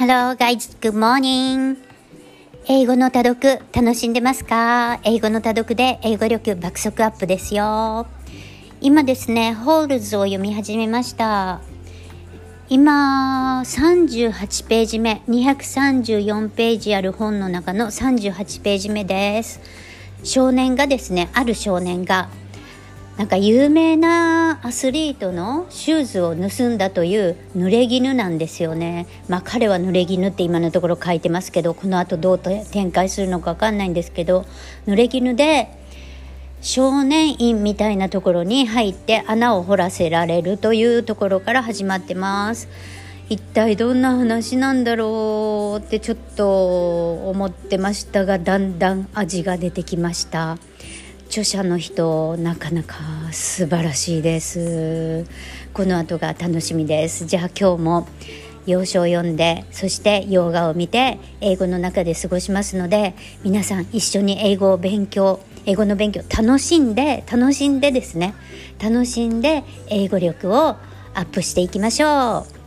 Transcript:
Hello guys, good morning. 英語の多読楽しんでますか？英語の多読で英語力爆速アップですよ。今ですね、ホールズを読み始めました。今、38ページ目、234ページある本の中の38ページ目です。少年がですね、ある少年がなんか有名なアスリートのシューズを盗んだという濡れ衣なんですよね。まあ彼は濡れ衣って今のところ書いてますけどこの後どう展開するのか分かんないんですけど濡れ衣で少年院みたいなところに入って穴を掘らせられるというところから始まってます。一体どんな話なんだろうってちょっと思ってましたがだんだん味が出てきました。著者の人なかなか素晴らしいです。この後が楽しみです。じゃあ今日も洋書を読んでそして洋画を見て英語の中で過ごしますので皆さん一緒に英語を勉強英語の勉強楽しんで楽しんでですね。楽しんで英語力をアップしていきましょう。